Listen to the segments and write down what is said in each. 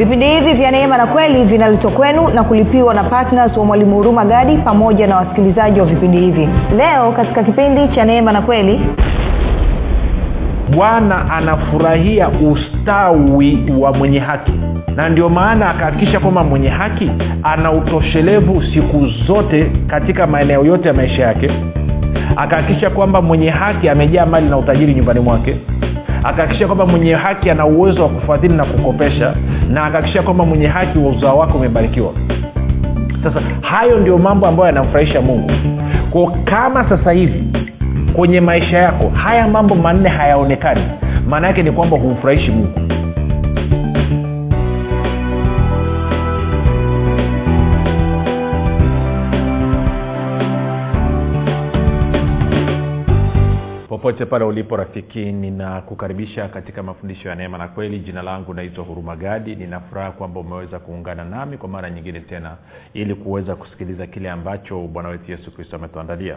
vipindi hivi vya neema na kweli vinaletwa kwenu na kulipiwa na ptns wa mwalimu huruma gadi pamoja na wasikilizaji wa vipindi hivi. Leo katika kipindi cha neema na kweli bwana anafurahia ustawi wa mwenye haki. Na ndio maana akahakikisha kwamba mwenye haki ana utoshelevu siku zote katika maeneo yote ya maisha yake. Akahakikisha kwamba mwenye haki amejaa mali na utajiri nyumbani mwake akahakikisha kwamba mwenye haki ana uwezo wa kufadhili na kukopesha na akahakikisha kwamba mwenye haki wa uzao wake umebarikiwa. Sasa hayo ndio mambo ambayo yanamfurahisha mungu. Ko kama sasa hivi kwenye maisha yako haya mambo manne hayaonekani. Maana yake ni kwamba humfurahishi mungu popote pale ulipo rafiki ninakukaribisha katika mafundisho ya neema na kweli. Jina langu naitwa huruma gadi. Ninafuraha kwamba umeweza kuungana nami kwa mara nyingine tena ili kuweza kusikiliza kile ambacho bwana wetu yesu kristo ametuandalia.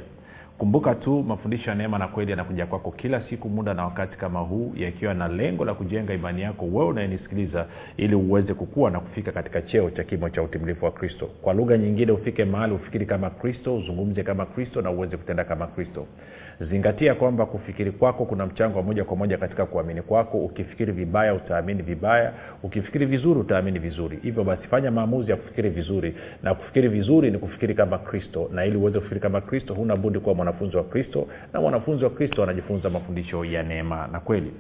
Kumbuka tu mafundisho ya neema na kweli yanakuja kwako kila siku muda na wakati kama huu yakiwa na lengo la kujenga imani yako wewe unayenisikiliza ili uweze kukua na kufika katika cheo cha kimo cha utimilifu wa kristo. Kwa lugha nyingine ufike mahali ufikiri kama kristo uzungumze kama kristo na uweze kutenda kama kristo zingatia kwamba kufikiri kwako kuna mchango wa moja kwa moja katika kuamini kwako. Ukifikiri vibaya utaamini vibaya. Ukifikiri vizuri utaamini vizuri. Hivyo basi fanya maamuzi ya kufikiri vizuri. Na kufikiri vizuri ni kufikiri kama kristo. Na ili uweze kufikiri kama kristo huna budi kuwa mwanafunzi wa kristo. Na mwanafunzi wa kristo anajifunza mafundisho ya neema na kweli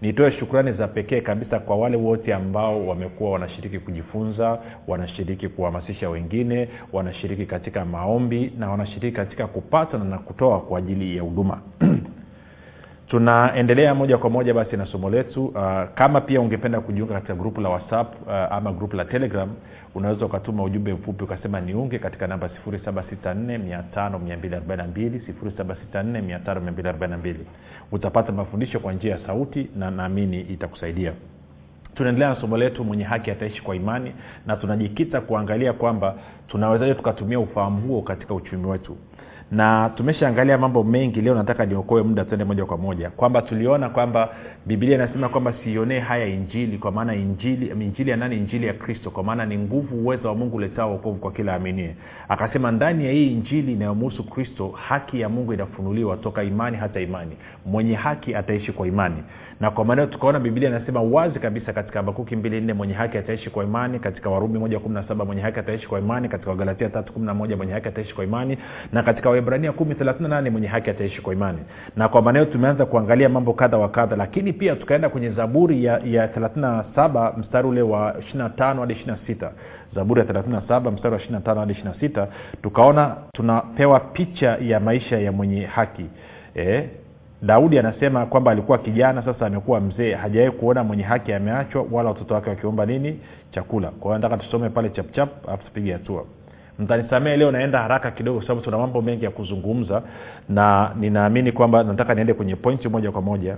nitoe shukrani za pekee kabisa kwa wale wote ambao wamekuwa wanashiriki kujifunza wanashiriki kuhamasisha wengine wanashiriki katika maombi na wanashiriki katika kupata na kutoa kwa ajili ya huduma tunaendelea moja kwa moja basi na somo letu. Uh, kama pia ungependa kujiunga katika grupu la whatsapp uh, ama grupu la telegram unaweza ukatuma ujumbe mfupi ukasema niunge katika namba 7645242 utapata mafundisho kwa njia ya sauti na naamini itakusaidia. Tunaendelea na somo letu mwenye haki ataishi kwa imani na tunajikita kuangalia kwamba tunawezaje tukatumia ufahamu huo katika uchumi wetu na tumeshaangalia mambo mengi leo nataka niokoe muda tuende moja kwa moja. Kwamba tuliona kwamba bibilia inasema kwamba siionee haya injili kwa maana injili injili ya nani? Injili ya kristo kwa maana ni nguvu uwezo wa mungu uletao wokovu kwa kila aminie akasema ndani ya hii injili inayomuhusu kristo haki ya mungu inafunuliwa toka imani hata imani. Mwenye haki ataishi kwa imani. Na kwa maanao tukaona bibilia inasema wazi kabisa katika habakuki mbili mwenye haki ataishi kwa imani. Katika warumi moja kumi na saba mwenye haki ataishi kwa imani. Katika wagalatia tatu kumi na moja mwenye haki ataishi kwa imani. Na katika waibrania kumi thelathini nane mwenye haki ataishi kwa imani. Na kwa maanao tumeanza kuangalia mambo kadha wa kadha lakini pia tukaenda kwenye zaburi ya, ya thelathini na saba mstari ule wa ishiri na tano hadi ishiri na sita. Zaburi ya 37 mstari wa 25 hadi 26 tukaona tunapewa picha ya maisha ya mwenye haki. Eh, daudi anasema kwamba alikuwa kijana sasa amekuwa mzee hajawai kuona mwenye haki ameachwa wala watoto wake wakiomba nini? Chakula. Kwa hiyo nataka tusome pale chapchap alafu tupige hatua mtanisamee leo naenda haraka kidogo kwa sababu tuna mambo mengi ya kuzungumza na ninaamini kwamba nataka niende kwenye pointi moja kwa moja.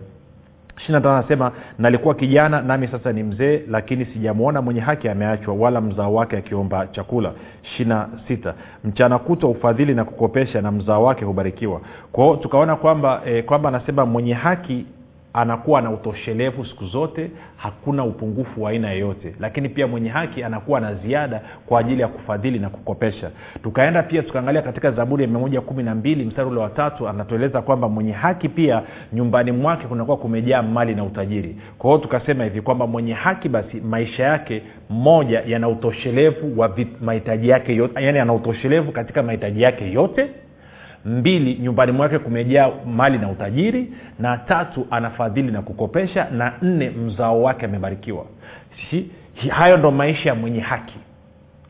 Ishirina anasema nalikuwa kijana nami sasa ni mzee lakini sijamwona mwenye haki ameachwa wala mzao wake akiomba chakula. Shina sita. Mchana kutwa ufadhili na kukopesha na mzao wake hubarikiwa. Kwao tukaona kwamba e, kwamba anasema mwenye haki anakuwa na utoshelevu siku zote hakuna upungufu wa aina yoyote. Lakini pia mwenye haki anakuwa na ziada kwa ajili ya kufadhili na kukopesha. Tukaenda pia tukaangalia katika zaburi ya mia moja kumi na mbili mstari ule watatu anatueleza kwamba mwenye haki pia nyumbani mwake kunakuwa kumejaa mali na utajiri. Kwa hiyo tukasema hivi kwamba mwenye haki basi maisha yake moja yana utoshelevu wa mahitaji yake yote yani ana utoshelevu katika mahitaji yake yote mbili nyumbani mwake kumejaa mali na utajiri. Na tatu anafadhili na kukopesha. Na nne mzao wake amebarikiwa. Hayo ndo maisha ya mwenye haki.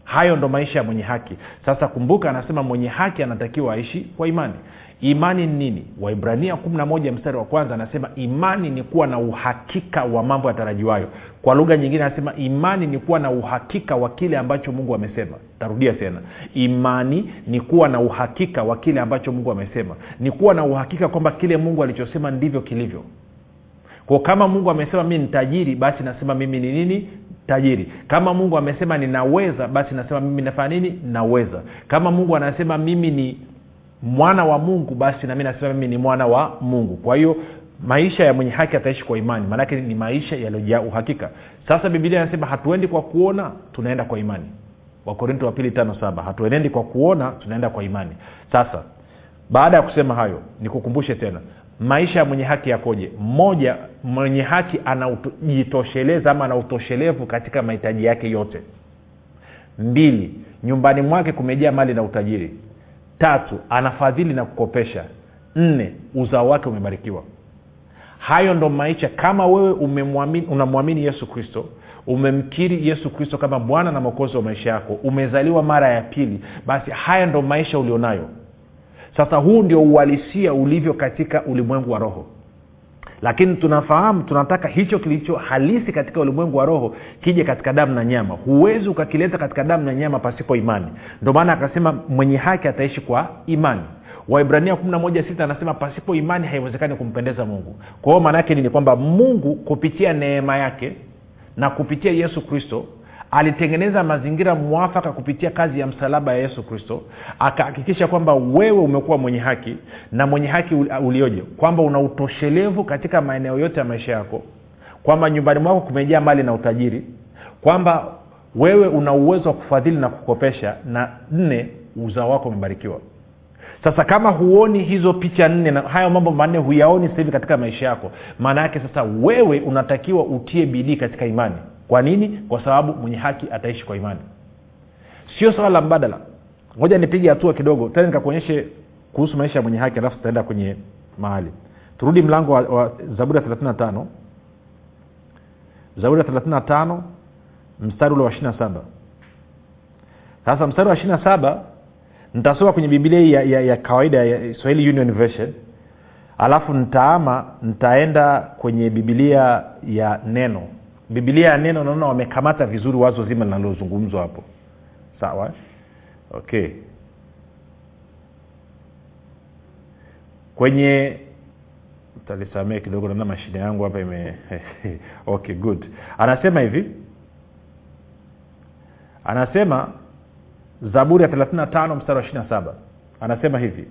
Hayo ndo maisha ya mwenye haki. Sasa kumbuka anasema mwenye haki anatakiwa aishi kwa imani imani ni nini? Waibrania kumi na moja mstari wa kwanza anasema imani ni kuwa na uhakika wa mambo yatarajiwayo. Kwa lugha nyingine anasema imani ni kuwa na uhakika wa kile ambacho mungu amesema. Tarudia tena imani ni kuwa na uhakika wa kile ambacho mungu amesema. Ni kuwa na uhakika kwamba kile mungu alichosema ndivyo kilivyo. Kwa kama mungu amesema mii ni tajiri basi nasema mimi ni nini? Tajiri. Kama mungu amesema ninaweza basi nasema mimi nafanya nini? Naweza. Kama mungu anasema mimi ni mwana wa mungu basi nami nasema mimi ni mwana wa mungu. Kwa hiyo maisha ya mwenye haki ataishi kwa imani. Maanake ni maisha yaliyojaa uhakika. Sasa bibilia anasema hatuendi kwa kuona tunaenda kwa imani. Wakorinto wa pili tano saba hatuenendi kwa kuona tunaenda kwa imani. Sasa baada ya kusema hayo nikukumbushe tena maisha ya mwenye haki yakoje? Mmoja mwenye haki anajitosheleza ama ana utoshelevu katika mahitaji yake yote. Mbili nyumbani mwake kumejaa mali na utajiri tatu anafadhili na kukopesha. Nne uzao wake umebarikiwa. Hayo ndo maisha. Kama wewe unamwamini yesu kristo umemkiri yesu kristo kama bwana na mwokozi wa maisha yako umezaliwa mara ya pili basi haya ndo maisha ulionayo. Sasa huu ndio uhalisia ulivyo katika ulimwengu wa roho lakini tunafahamu tunataka hicho kilicho halisi katika ulimwengu wa roho kije katika damu na nyama. Huwezi ukakileta katika damu na nyama pasipo imani. Ndio maana akasema mwenye haki ataishi kwa imani. Waibrania 116 anasema pasipo imani haiwezekani kumpendeza mungu. Kwa hiyo maana yake nini kwamba mungu kupitia neema yake na kupitia yesu kristo alitengeneza mazingira mwafaka kupitia kazi ya msalaba ya yesu kristo akahakikisha kwamba wewe umekuwa mwenye haki na mwenye haki ulioje kwamba una utoshelevu katika maeneo yote ya maisha yako kwamba nyumbani mwako kumejaa mali na utajiri kwamba wewe una uwezo wa kufadhili na kukopesha na nne uzao wako umebarikiwa. Sasa kama huoni hizo picha nne na hayo mambo manne huyaoni sasa hivi katika maisha yako maana yake sasa wewe unatakiwa utie bidii katika imani kwa nini? Kwa sababu mwenye haki ataishi kwa imani. Sio swala la mbadala. Moja nipige hatua kidogo. Tena nikakuonyeshe kuhusu maisha ya mwenye haki alafu tutaenda kwenye mahali. Turudi mlango wa, wa zaburi ya 35 zaburi ya 35 mstari ule wa 27 sasa mstari wa 27 nitasoma kwenye bibilia ya, ya, ya kawaida ya swahili union version. Alafu nitaama nitaenda kwenye bibilia ya neno bibilia ya neno naona wamekamata vizuri wazo zima linalozungumzwa hapo. Sawa? Okay. Kwenye talisamee kidogo naona mashine yangu hapa ime okay good. Anasema hivi. Anasema zaburi ya 35 mstari wa 27 anasema hivi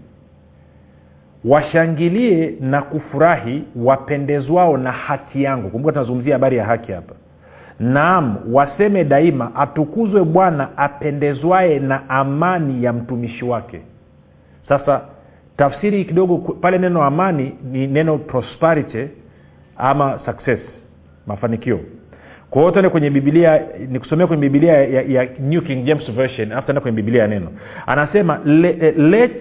washangilie na kufurahi wapendezwao na haki yangu. Kumbuka tunazungumzia habari ya haki hapa. Naam waseme daima atukuzwe bwana apendezwaye na amani ya mtumishi wake. Sasa tafsiri kidogo pale neno amani ni neno prosperity ama success mafanikio kwa hiyo tuende kwenye biblia nikusomea kwenye biblia ya, ya new king james version alafu tuende kwenye bibilia ya neno. Anasema let, let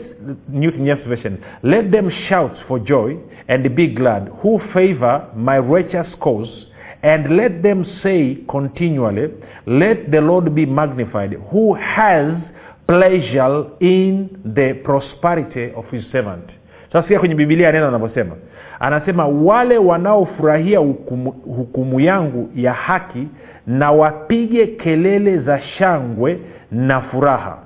new king james version let them shout for joy and be glad who favor my righteous cause and let them say continually let the lord be magnified who has pleasure in the prosperity of his servant. Sasa sikia kwenye bibilia neno anavyosema anasema wale wanaofurahia hukumu, hukumu yangu ya haki na wapige kelele za shangwe na furaha.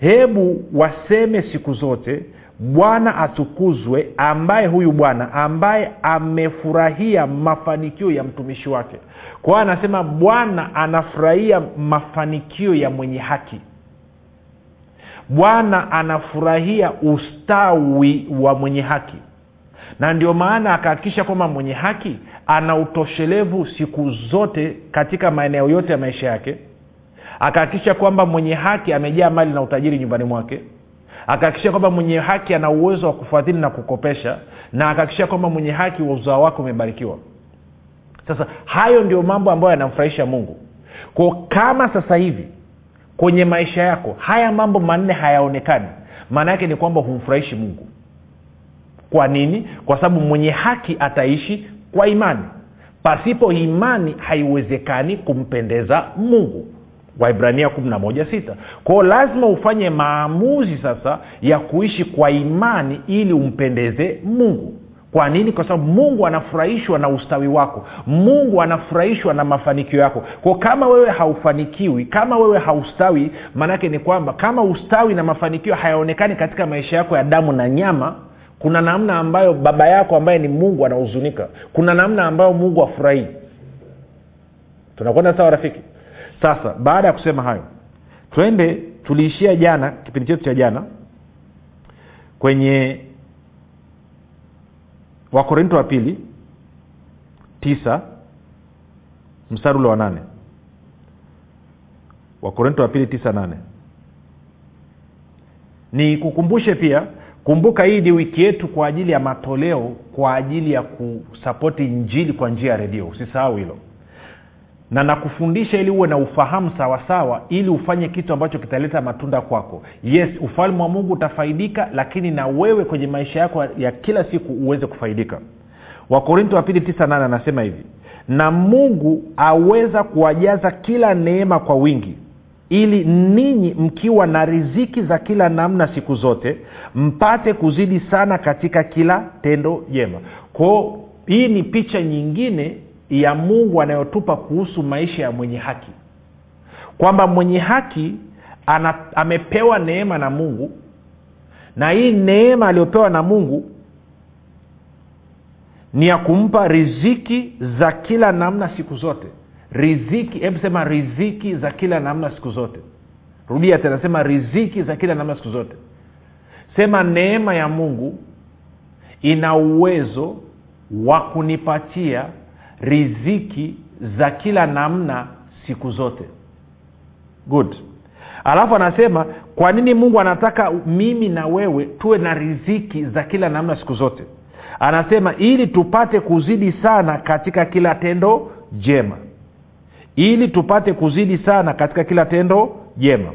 Hebu waseme siku zote bwana atukuzwe ambaye huyu bwana ambaye amefurahia mafanikio ya mtumishi wake. Kwa hiyo anasema bwana anafurahia mafanikio ya mwenye haki. Bwana anafurahia ustawi wa mwenye haki na ndio maana akahakikisha kwamba mwenye haki ana utoshelevu siku zote katika maeneo yote ya maisha yake. Akahakikisha kwamba mwenye haki amejaa mali na utajiri nyumbani mwake. Akahakikisha kwamba mwenye haki ana uwezo wa kufadhili na kukopesha. Na akahakikisha kwamba mwenye haki wa uzao wake umebarikiwa. Sasa hayo ndio mambo ambayo yanamfurahisha mungu. Ko kama sasa hivi kwenye maisha yako haya mambo manne hayaonekani. Maana yake ni kwamba humfurahishi mungu kwa nini? Kwa sababu mwenye haki ataishi kwa imani. Pasipo imani haiwezekani kumpendeza mungu. Waibrania 116 kwao lazima ufanye maamuzi sasa ya kuishi kwa imani ili umpendeze mungu. Kwa nini? Kwa sababu mungu anafurahishwa na ustawi wako. Mungu anafurahishwa na mafanikio yako. Ko kama wewe haufanikiwi kama wewe haustawi maanaake ni kwamba kama ustawi na mafanikio hayaonekani katika maisha yako ya damu na nyama kuna namna ambayo baba yako ambaye ni mungu anahuzunika. Kuna namna ambayo mungu afurahii tunakwenda sawa rafiki? Sasa baada ya kusema hayo twende tuliishia jana kipindi chetu cha jana kwenye wakorinto wa pili tisa mstari ule wa nane. Wakorinto wa pili tisa nane. Ni kukumbushe pia kumbuka hii ni wiki yetu kwa ajili ya matoleo kwa ajili ya kusapoti injili kwa njia ya redio. Usisahau hilo. Na nakufundisha ili uwe na ufahamu sawasawa ili ufanye kitu ambacho kitaleta matunda kwako. Yes ufalme wa mungu utafaidika lakini na wewe kwenye maisha yako ya kila siku uweze kufaidika. Wakorinto wa pili tisa nane anasema hivi na mungu aweza kuwajaza kila neema kwa wingi ili ninyi mkiwa na riziki za kila namna siku zote mpate kuzidi sana katika kila tendo jema. Kwao hii ni picha nyingine ya mungu anayotupa kuhusu maisha ya mwenye haki. Kwamba mwenye haki ana, amepewa neema na mungu na hii neema aliyopewa na mungu ni ya kumpa riziki za kila namna siku zote riziki hebu sema riziki za kila namna siku zote. Rudia tena sema riziki za kila namna siku zote. Sema neema ya mungu ina uwezo wa kunipatia riziki za kila namna siku zote. Good. Alafu anasema kwa nini mungu anataka mimi na wewe tuwe na riziki za kila namna siku zote? Anasema ili tupate kuzidi sana katika kila tendo jema ili tupate kuzidi sana katika kila tendo jema.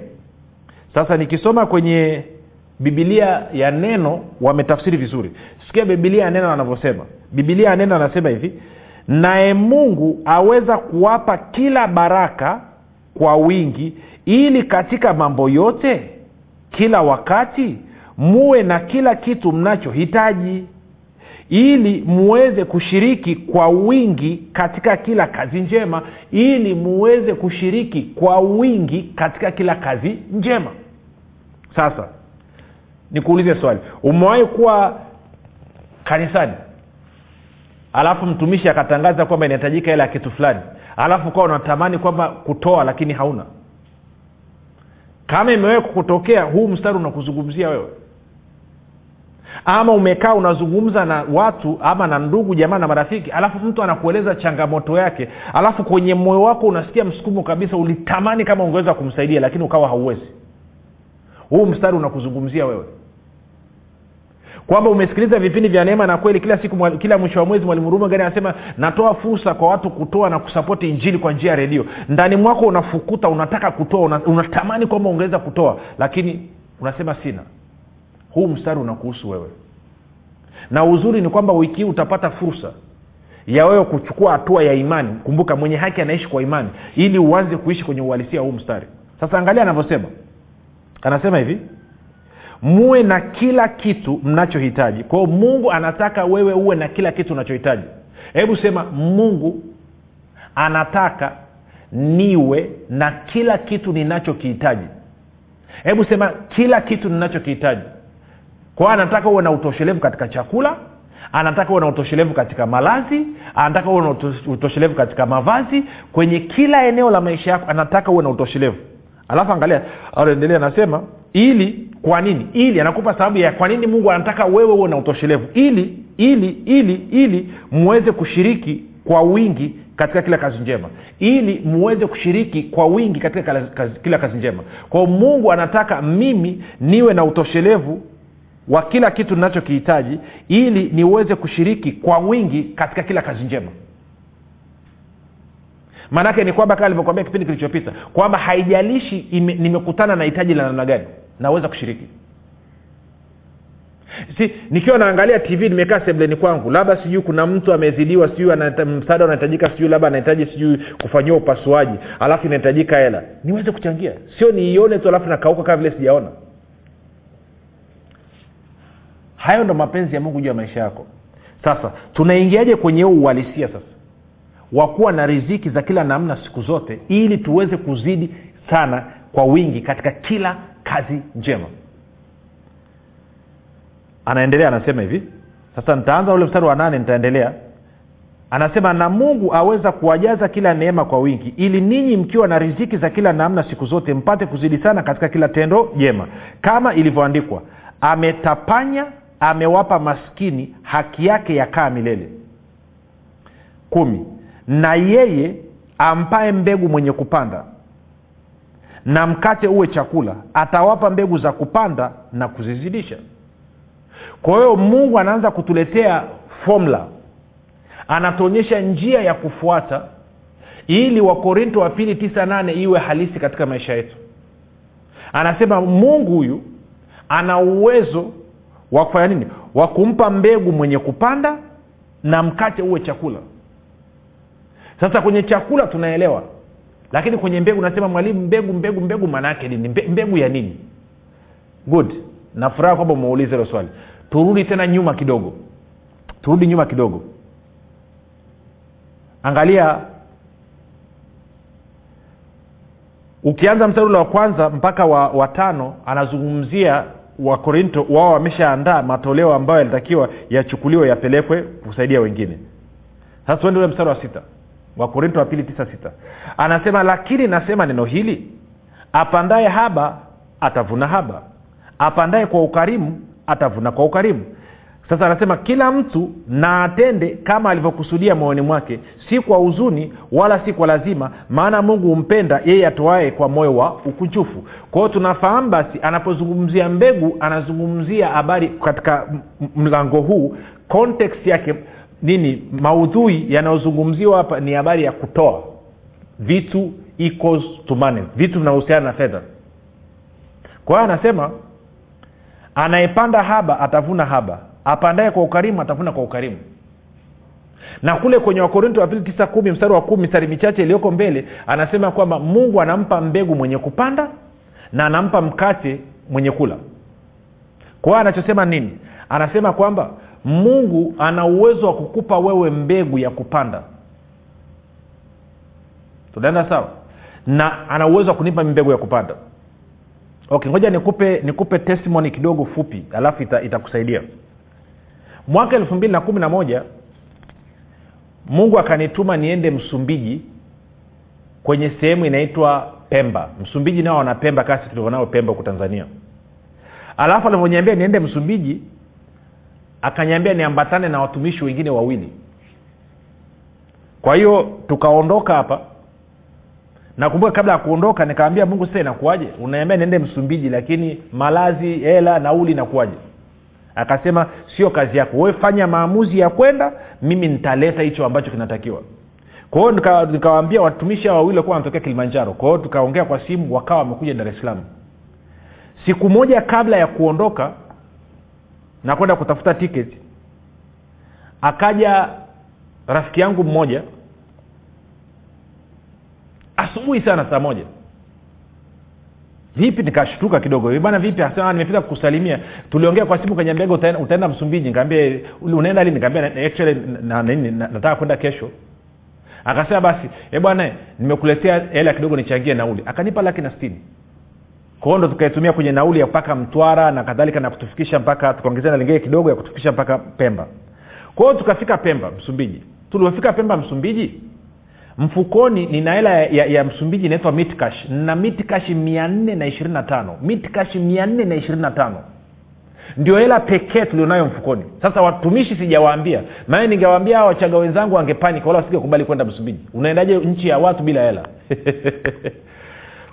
Sasa nikisoma kwenye bibilia ya neno wametafsiri vizuri. Sikia bibilia ya neno anavyosema. Bibilia ya neno anasema hivi naye mungu aweza kuwapa kila baraka kwa wingi ili katika mambo yote kila wakati muwe na kila kitu mnachohitaji ili muweze kushiriki kwa wingi katika kila kazi njema ili muweze kushiriki kwa wingi katika kila kazi njema. Sasa nikuulize swali. Umewahi kuwa kanisani? Alafu mtumishi akatangaza kwamba inahitajika hela ya kitu fulani. Alafu ukawa unatamani kwamba kutoa lakini hauna. Kama imewahi kukutokea huu mstari unakuzungumzia wewe ama umekaa unazungumza na watu ama na ndugu jamaa na marafiki alafu mtu anakueleza changamoto yake alafu kwenye moyo wako unasikia msukumo kabisa ulitamani kama ungeweza kumsaidia lakini ukawa hauwezi. Huu mstari unakuzungumzia wewe. Kwamba umesikiliza vipindi vya neema na kweli kila siku kila mwisho wa mwezi mwalimu rume gani anasema natoa fursa kwa watu kutoa na kusapoti injili kwa njia ya redio. Ndani mwako unafukuta unataka kutoa unatamani kwamba ungeweza kutoa lakini unasema sina huu mstari unakuhusu wewe. Na uzuri ni kwamba wiki hii utapata fursa ya wewe kuchukua hatua ya imani. Kumbuka mwenye haki anaishi kwa imani ili uanze kuishi kwenye uhalisia huu mstari. Sasa angalia anavyosema. Anasema hivi muwe na kila kitu mnachohitaji. Kwao mungu anataka wewe uwe na kila kitu unachohitaji. Hebu sema mungu anataka niwe na kila kitu ninachokihitaji. Hebu sema kila kitu ninachokihitaji kwao anataka uwe na utoshelevu katika chakula anataka uwe na utoshelevu katika malazi anataka uwe na utoshelevu katika mavazi kwenye kila eneo la maisha yako anataka uwe na utoshelevu. Alafu angalia anaendelea anasema ili kwa nini? Ili anakupa sababu ya kwa nini mungu anataka wewe uwe na utoshelevu. Ili ili ili ili muweze kushiriki kwa wingi katika kila kazi njema. Ili muweze kushiriki kwa wingi katika kazi, kila kazi njema. Kwao mungu anataka mimi niwe na utoshelevu wa kila kitu ninachokihitaji ili niweze kushiriki kwa wingi katika kila kazi njema. Maanaake ni kwamba kama alivyokwambia kipindi kilichopita kwamba haijalishi ime, nimekutana na hitaji la namna gani naweza kushiriki. Si nikiwa naangalia tv nimekaa sebleni kwangu labda sijui kuna mtu amezidiwa sijui msaada unahitajika sijui labda anahitaji sijui kufanyiwa upasuaji alafu inahitajika hela. Niweze kuchangia. Sio niione tu alafu nakauka kama vile sijaona hayo ndo mapenzi ya mungu juu ya maisha yako. Sasa tunaingiaje kwenye huu uhalisia sasa? Wa kuwa na riziki za kila namna siku zote ili tuweze kuzidi sana kwa wingi katika kila kazi njema. Anaendelea anasema hivi. Sasa nitaanza ule mstari wa nane nitaendelea. Anasema na mungu aweza kuwajaza kila neema kwa wingi ili ninyi mkiwa na riziki za kila namna siku zote mpate kuzidi sana katika kila tendo jema. Kama ilivyoandikwa ametapanya amewapa maskini haki yake yakaa milele. Kumi na yeye ampaye mbegu mwenye kupanda na mkate uwe chakula atawapa mbegu za kupanda na kuzizidisha. Kwa hiyo mungu anaanza kutuletea fomula anatuonyesha njia ya kufuata ili wakorinto wa pili tisa nane iwe halisi katika maisha yetu. Anasema mungu huyu ana uwezo wa kufanya nini? Wa kumpa mbegu mwenye kupanda na mkate uwe chakula. Sasa kwenye chakula tunaelewa. Lakini kwenye mbegu nasema mwalimu mbegu mbegu mbegu maanaake nini? Mbegu ya nini? Good. Nafuraha kwamba umeuliza hilo swali. Turudi tena nyuma kidogo. Turudi nyuma kidogo. Angalia. Ukianza mstari wa kwanza mpaka wa, wa tano anazungumzia wakorinto wao wameshaandaa matoleo ambayo yalitakiwa yachukuliwe yapelekwe kusaidia wengine. Sasa uende ule mstari wa sita. Wakorinto wa pili tisa sita. Anasema lakini nasema neno hili apandaye haba atavuna haba. Apandaye kwa ukarimu atavuna kwa ukarimu sasa anasema kila mtu na atende kama alivyokusudia moyoni mwake si kwa huzuni wala si kwa lazima maana mungu humpenda yeye atoae kwa moyo wa ukunjufu. Kwa hiyo tunafahamu basi anapozungumzia mbegu anazungumzia habari katika mlango huu. Context yake nini maudhui yanayozungumziwa hapa ni habari ya kutoa. Vitu equals to money. Vitu vinahusiana na fedha. Kwa hiyo anasema anayepanda haba atavuna haba apandaye kwa ukarimu atavuna kwa ukarimu. Na kule kwenye wakorinto wa pili tisa kumi mstari wa kumi mistari michache iliyoko mbele anasema kwamba mungu anampa mbegu mwenye kupanda na anampa mkate mwenye kula. Kwa anachosema nini? Anasema kwamba mungu ana uwezo wa kukupa wewe mbegu ya kupanda. Tunaenda sawa? Na ana uwezo wa kunipa mbegu ya kupanda. Okay ngoja nikupe nikupe testimony kidogo fupi alafu itakusaidia. ita mwaka elfu mbili na kumi na moja mungu akanituma niende msumbiji kwenye sehemu inaitwa pemba. Msumbiji nao wana pemba kasi tulionao pemba huku tanzania. Alafu alivyoniambia niende msumbiji akanyambia niambatane na watumishi wengine wawili. Kwa hiyo tukaondoka hapa. Nakumbuka kabla ya kuondoka nikaambia mungu sasa inakuwaje? Unaniambia niende msumbiji lakini malazi hela nauli inakuwaje akasema sio kazi yako. We fanya maamuzi ya kwenda mimi nitaleta hicho ambacho kinatakiwa. Kwa nikawaambia nika, watumishi hao wawili wakuwa wanatokea kilimanjaro. Kwahio tukaongea kwa simu wakawa wamekuja dar es salaam. Siku moja kabla ya kuondoka na kwenda kutafuta tiketi akaja rafiki yangu mmoja. Asubuhi sana saa moja vipi nikashtuka kidogo? Bana vipi? Asema nimefika kukusalimia. Tuliongea kwa simu kanyambiaga utaenda, utaenda msumbiji. Nikaambia unaenda lini? Nikaambia actually na, na, na, na, nataka kwenda kesho. Akasema basi e bwana nimekuletea hela kidogo nichangie nauli. Akanipa laki na stini kwao ndo tukaitumia kwenye nauli ya mpaka mtwara na kadhalika na kutufikisha mpaka tukaongezea na lingine kidogo ya kutufikisha mpaka pemba. Kwa tukafika pemba msumbiji. Tuliofika pemba msumbiji mfukoni nina hela ya, ya, ya msumbiji inaitwa mitcash na mitkash mia nne na ishirini na tano. Mitkash mia nne na ishirini na tano. Ndio hela pekee tulionayo mfukoni. Sasa watumishi sijawaambia. Maana ningewaambia hawa wachaga wenzangu wangepanika wala wasingekubali kwenda msumbiji. Unaendaje nchi ya watu bila hela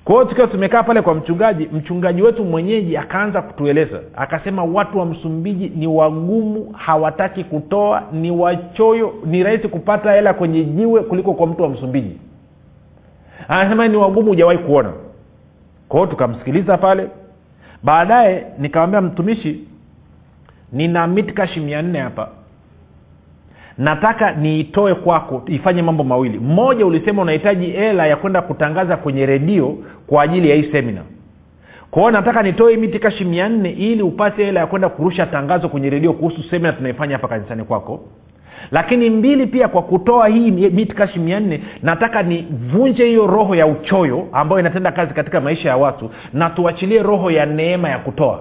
kwa hiyo tukiwa tumekaa pale kwa mchungaji mchungaji wetu mwenyeji akaanza kutueleza. Akasema watu wa msumbiji ni wagumu hawataki kutoa ni wachoyo ni rahisi kupata hela kwenye jiwe kuliko kwa mtu wa msumbiji. Anasema ni wagumu hujawahi kuona. Kwa tukamsikiliza pale. Baadaye nikamwambia mtumishi nina mitkashi mia nne hapa nataka niitoe kwako ifanye mambo mawili. Mmoja ulisema unahitaji hela ya kwenda kutangaza kwenye redio kwa ajili ya hii semina kwao nataka nitoe mitikashi mia nne ili upate hela ya kwenda kurusha tangazo kwenye redio kuhusu semina tunaifanya hapa kanisani kwako. Lakini mbili pia kwa kutoa hii mitikashi mia nne nataka nivunje hiyo roho ya uchoyo ambayo inatenda kazi katika maisha ya watu na tuachilie roho ya neema ya kutoa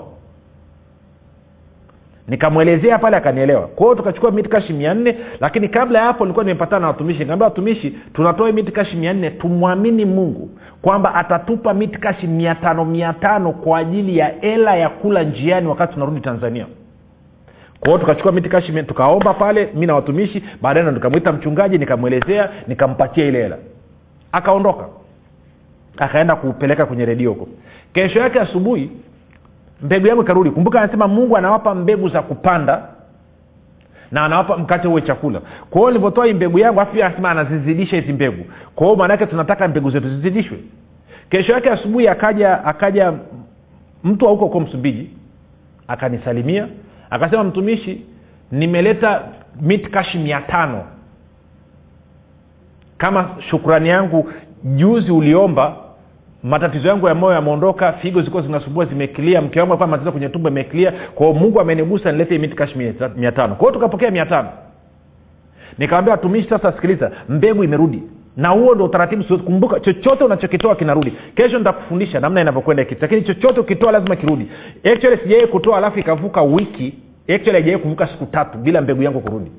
nikamwelezea pale akanielewa. Kwa tukachukua mitikashi mia nne lakini kabla ya hapo nilikuwa nimepatana na watumishi. Nikaambia watumishi tunatoa mitikashi mia nne tumwamini mungu kwamba atatupa mitikashi mia tano mia tano kwa ajili ya hela ya kula njiani wakati tunarudi tanzania. Kwao tukachukua mitikashi tukaomba pale mi na watumishi. Baadae ndo nikamwita mchungaji nikamwelezea nikampatia ile hela. Akaondoka. Akaenda kupeleka kwenye redio huko. Kesho yake asubuhi mbegu yangu ikarudi. Kumbuka anasema mungu anawapa mbegu za kupanda na anawapa mkate uwe chakula. Kwa hiyo nilivyotoa hii mbegu yangu afu anasema anazizidisha hizi mbegu. Kwa hiyo maanaake tunataka mbegu zetu zizidishwe. Kesho yake asubuhi akaja akaja mtu wa huko huko msumbiji akanisalimia akasema mtumishi nimeleta mitkashi mia tano. Kama shukrani yangu juzi uliomba matatizo yangu ya moyo yameondoka figo zilikuwa zinasumbua zimekilia mke wangu alikuwa matatizo kwenye tumbo imekilia. Kwao mungu amenigusa nilete mitikash mia tano. Kwao tukapokea mia tano. Nikawambia watumishi sasa sikiliza mbegu imerudi. Na huo ndo utaratibu kumbuka. Chochote unachokitoa kinarudi. Kesho nitakufundisha namna inavyokwenda kitu. Lakini chochote ukitoa lazima kirudi. Actually sijawai kutoa alafu ikavuka wiki. Actually haijawai kuvuka siku tatu bila mbegu yangu kurudi.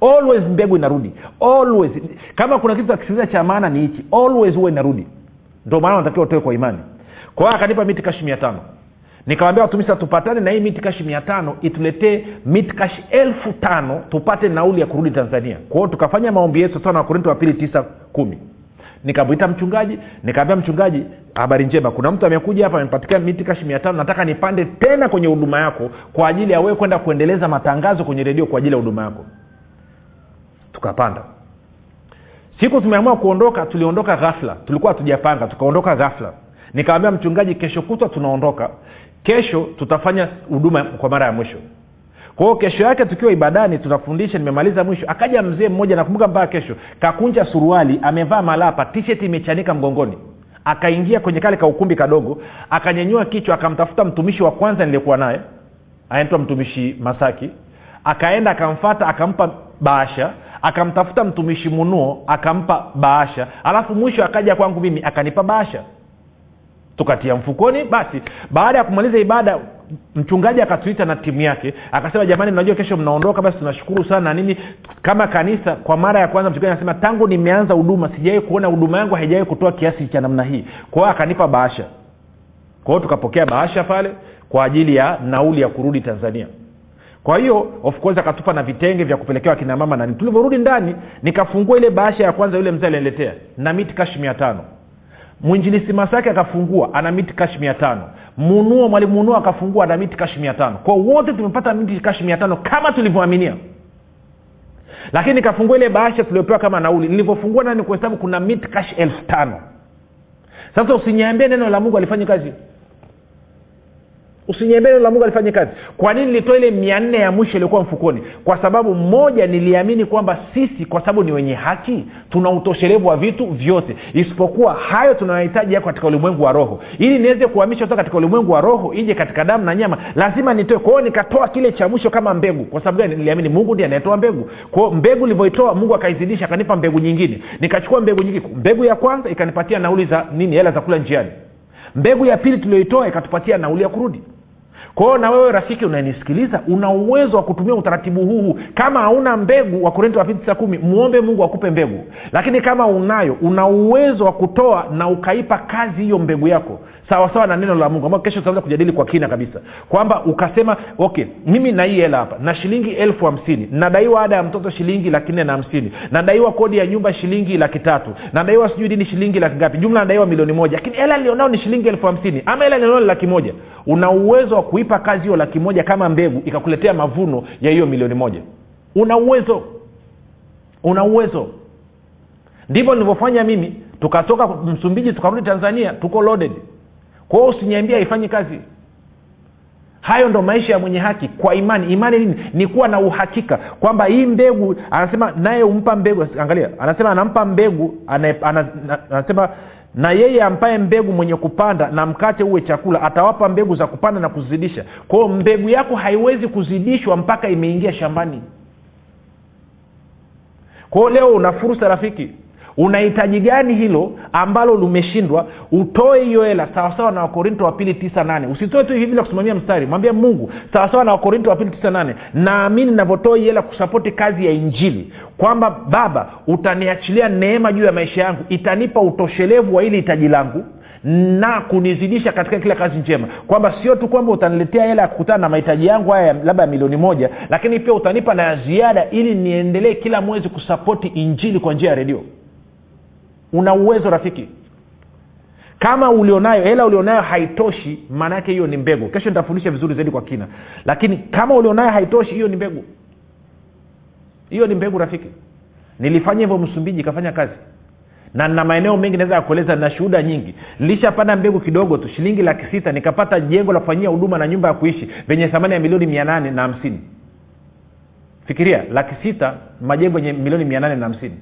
Always mbegu inarudi. Always. Kama kuna kitu cha maana ni hichi. Always huwa inarudi ndio maana unatakiwa utoe kwa imani. Kwa hiyo akanipa miti kashi mia tano. Nikawambia watumishi tupatane na hii miti kashi mia tano ituletee miti kashi elfu tano tupate nauli ya kurudi tanzania. Kwa hiyo tukafanya maombi yetu sawa na wakorinto wa pili tisa kumi. Nikamwita mchungaji nikaambia mchungaji habari njema. Kuna mtu amekuja hapa amepatikana miti kashi mia tano nataka nipande tena kwenye huduma yako kwa ajili ya wewe kwenda kuendeleza matangazo kwenye redio kwa ajili ya huduma yako. Tukapanda siku tumeamua kuondoka tuliondoka ghafla. Tulikuwa hatujapanga tukaondoka ghafla. Nikawambia mchungaji kesho kutwa tunaondoka. Kesho tutafanya huduma kwa mara ya mwisho. Kwao kesho yake tukiwa ibadani tunafundisha nimemaliza mwisho. Akaja mzee mmoja nakumbuka mpaka kesho kakunja suruali amevaa malapa t-shirt imechanika mgongoni. Akaingia kwenye kale kaukumbi kadogo akanyanyua kichwa akamtafuta mtumishi wa kwanza niliyekuwa naye. Anaitwa mtumishi masaki. Akaenda akamfata akampa bahasha akamtafuta mtumishi munuo akampa bahasha. Alafu mwisho akaja kwangu mimi akanipa bahasha. Tukatia mfukoni basi. Baada ya kumaliza ibada mchungaji akatuita na timu yake. Akasema jamani mnajua kesho mnaondoka basi tunashukuru sana na nini. Kama kanisa kwa mara ya kwanza mchungaji anasema tangu nimeanza huduma sijawai kuona huduma yangu haijawai kutoa kiasi cha namna hii. Kwa akanipa bahasha. Kwa tukapokea bahasha pale kwa ajili ya nauli ya kurudi tanzania kwa hiyo of course akatupa na vitenge vya kupelekewa akina mama nani tulivyorudi ndani nikafungua ile bahasha ya kwanza yule mzee aliniletea na miti kashi mia tano. Mwinjilisi masake akafungua ana miti kashi mia tano. Munuo mwalimu munuo akafungua ana miti kashi mia tano. Kwa wote tumepata miti kashi mia tano kama tulivyoaminia. Lakini nikafungua ile bahasha tuliopewa kama nauli. Nilivyofungua nani kuhesabu kuna miti kashi elfu tano. Sasa usiniambie neno la mungu alifanya kazi usiniambie neno la mungu alifanya kazi. Kwa nini nilitoa ile mia nne ya mwisho iliokuwa mfukoni? Kwa sababu moja niliamini kwamba sisi kwa sababu ni wenye haki tuna utoshelevu wa vitu vyote. Isipokuwa hayo tunayohitaji yako katika ulimwengu wa roho. Ili niweze kuhamisha kutoka katika ulimwengu wa roho ije katika damu na nyama lazima nitoe. Kwao nikatoa kile cha mwisho kama mbegu. Kwa sababu gani? Niliamini mungu ndiye anayetoa mbegu. Kwao mbegu nilivyoitoa mungu akaizidisha akanipa mbegu nyingine. Nikachukua mbegu nyingi. Mbegu ya kwanza ikanipatia nauli za nini? Hela za kula njiani. Mbegu ya pili tulioitoa ikatupatia nauli ya kurudi kwa na wewe rafiki unanisikiliza una uwezo wa kutumia utaratibu huu kama hauna mbegu wa korinto wa pili tisa kumi mwombe mungu akupe mbegu. Lakini kama unayo una uwezo wa kutoa na ukaipa kazi hiyo mbegu yako sawasawa na neno la mungu. Ambao kesho tutaweza kujadili kwa kina kabisa. Kwamba ukasema okay mimi na hii hela hapa na shilingi elfu hamsini nadaiwa ada ya mtoto shilingi laki nne na hamsini nadaiwa kodi ya nyumba shilingi laki tatu nadaiwa sijui dini shilingi laki ngapi jumla nadaiwa milioni moja lakini hela nilionao ni shilingi elfu hamsini ama hela lionao ni laki moja. Una uwezo wa kuipa kazi hiyo laki moja kama mbegu ikakuletea mavuno ya hiyo milioni moja. Una uwezo. Una uwezo. Ndivyo nilivyofanya mimi tukatoka msumbiji tukarudi tanzania tuko loaded kwa hiyo usiniambia haifanyi kazi. Hayo ndo maisha ya mwenye haki kwa imani. Imani nini? Ni kuwa na uhakika kwamba hii mbegu anasema naye umpa mbegu. Angalia anasema anampa mbegu ana, ana, anasema na yeye ampaye mbegu mwenye kupanda na mkate uwe chakula atawapa mbegu za kupanda na kuzidisha. Kwao mbegu yako haiwezi kuzidishwa mpaka imeingia shambani. Kwao leo una fursa rafiki unahitaji gani hilo ambalo limeshindwa utoe hiyo hela sawasawa na wakorinto wa pili tisa nane. Usitoe tu hivi bila kusimamia mstari. Mwambie mungu sawasawa na wakorinto wa pili tisa nane naamini navyotoa hii hela kusapoti kazi ya injili kwamba baba utaniachilia neema juu ya maisha yangu itanipa utoshelevu wa ili hitaji langu na kunizidisha katika kila kazi njema. Kwamba sio tu kwamba utaniletea hela ya kukutana na mahitaji yangu haya labda ya milioni moja lakini pia utanipa na ziada ili niendelee kila mwezi kusapoti injili kwa njia ya redio una uwezo rafiki. Kama ulionayo hela ulionayo haitoshi maana yake hiyo ni mbegu. Kesho nitafundisha vizuri zaidi kwa kina. Lakini kama ulionayo haitoshi hiyo ni mbegu. Hiyo ni mbegu rafiki. Nilifanya hivyo msumbiji ikafanya kazi. Na na maeneo mengi naweza kueleza na shuhuda nyingi. Nilishapanda mbegu kidogo tu shilingi laki sita nikapata jengo la kufanyia huduma na nyumba ya kuishi venye thamani ya milioni mia nane na hamsini. Fikiria laki sita majengo yenye milioni mia nane na hamsini.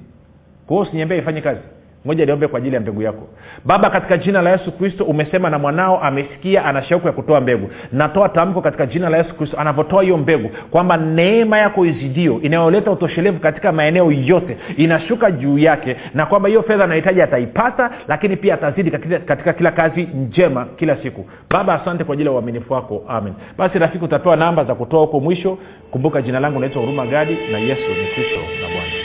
Kwa hiyo usiniambia ifanye kazi moja niombe kwa ajili ya mbegu yako. Baba katika jina la yesu kristo umesema na mwanao amesikia ana shauku ya kutoa mbegu. Natoa tamko katika jina la yesu kristo anavyotoa hiyo mbegu kwamba neema yako izidio inayoleta utoshelevu katika maeneo yote inashuka juu yake na kwamba hiyo fedha anahitaji ataipata lakini pia atazidi katika, katika kila kazi njema kila siku. Baba asante kwa ajili ya uaminifu wako. Amen. Basi rafiki utapewa namba za kutoa huko mwisho. Kumbuka jina langu naitwa huruma gadi na yesu ni kristo na bwana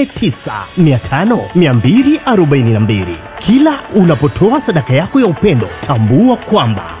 7895242 kila unapotoa sadaka yako ya upendo tambua kwamba